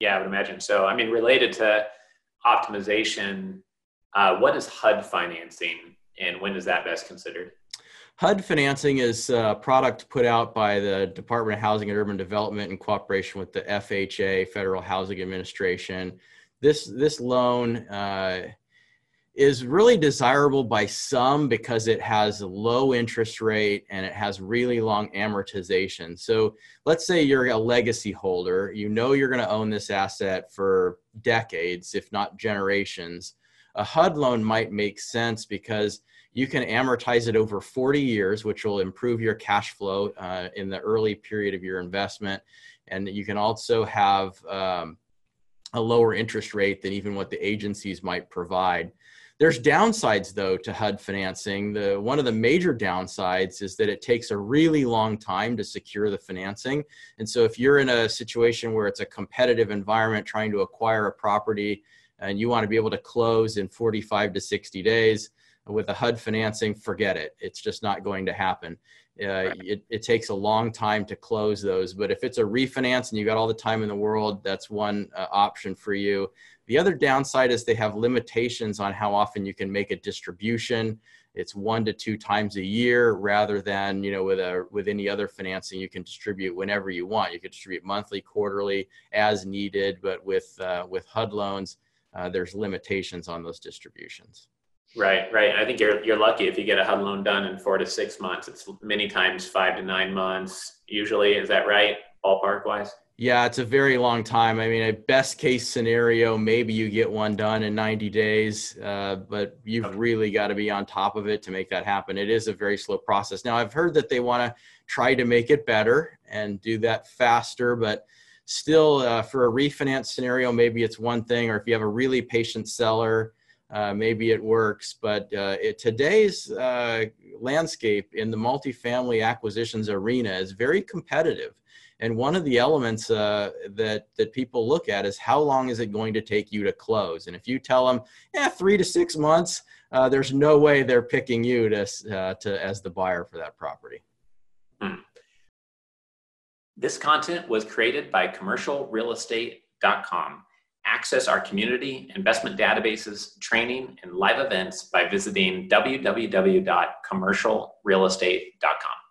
Yeah, I would imagine so. I mean, related to optimization, uh, what is HUD financing and when is that best considered? HUD financing is a product put out by the Department of Housing and Urban Development in cooperation with the FHA, Federal Housing Administration. This this loan uh, is really desirable by some because it has a low interest rate and it has really long amortization. So let's say you're a legacy holder, you know you're going to own this asset for decades, if not generations. A HUD loan might make sense because you can amortize it over 40 years, which will improve your cash flow uh, in the early period of your investment. And you can also have um, a lower interest rate than even what the agencies might provide. There's downsides though to HUD financing. The one of the major downsides is that it takes a really long time to secure the financing. And so if you're in a situation where it's a competitive environment trying to acquire a property and you want to be able to close in 45 to 60 days, with a HUD financing, forget it. It's just not going to happen. Uh, it, it takes a long time to close those. But if it's a refinance and you got all the time in the world, that's one uh, option for you. The other downside is they have limitations on how often you can make a distribution. It's one to two times a year rather than you know with a with any other financing you can distribute whenever you want. You can distribute monthly, quarterly, as needed. But with uh, with HUD loans, uh, there's limitations on those distributions. Right, right. I think you're you're lucky if you get a HUD loan done in four to six months. It's many times five to nine months. Usually, is that right, ballpark wise? Yeah, it's a very long time. I mean, a best case scenario, maybe you get one done in 90 days, uh, but you've okay. really got to be on top of it to make that happen. It is a very slow process. Now, I've heard that they want to try to make it better and do that faster, but still, uh, for a refinance scenario, maybe it's one thing, or if you have a really patient seller, uh, maybe it works. But uh, it, today's uh, landscape in the multifamily acquisitions arena is very competitive. And one of the elements uh, that that people look at is how long is it going to take you to close? And if you tell them, yeah, three to six months, uh, there's no way they're picking you to, to as the buyer for that property. Hmm. This content was created by CommercialRealEstate.com. Access our community, investment databases, training, and live events by visiting www.commercialrealestate.com.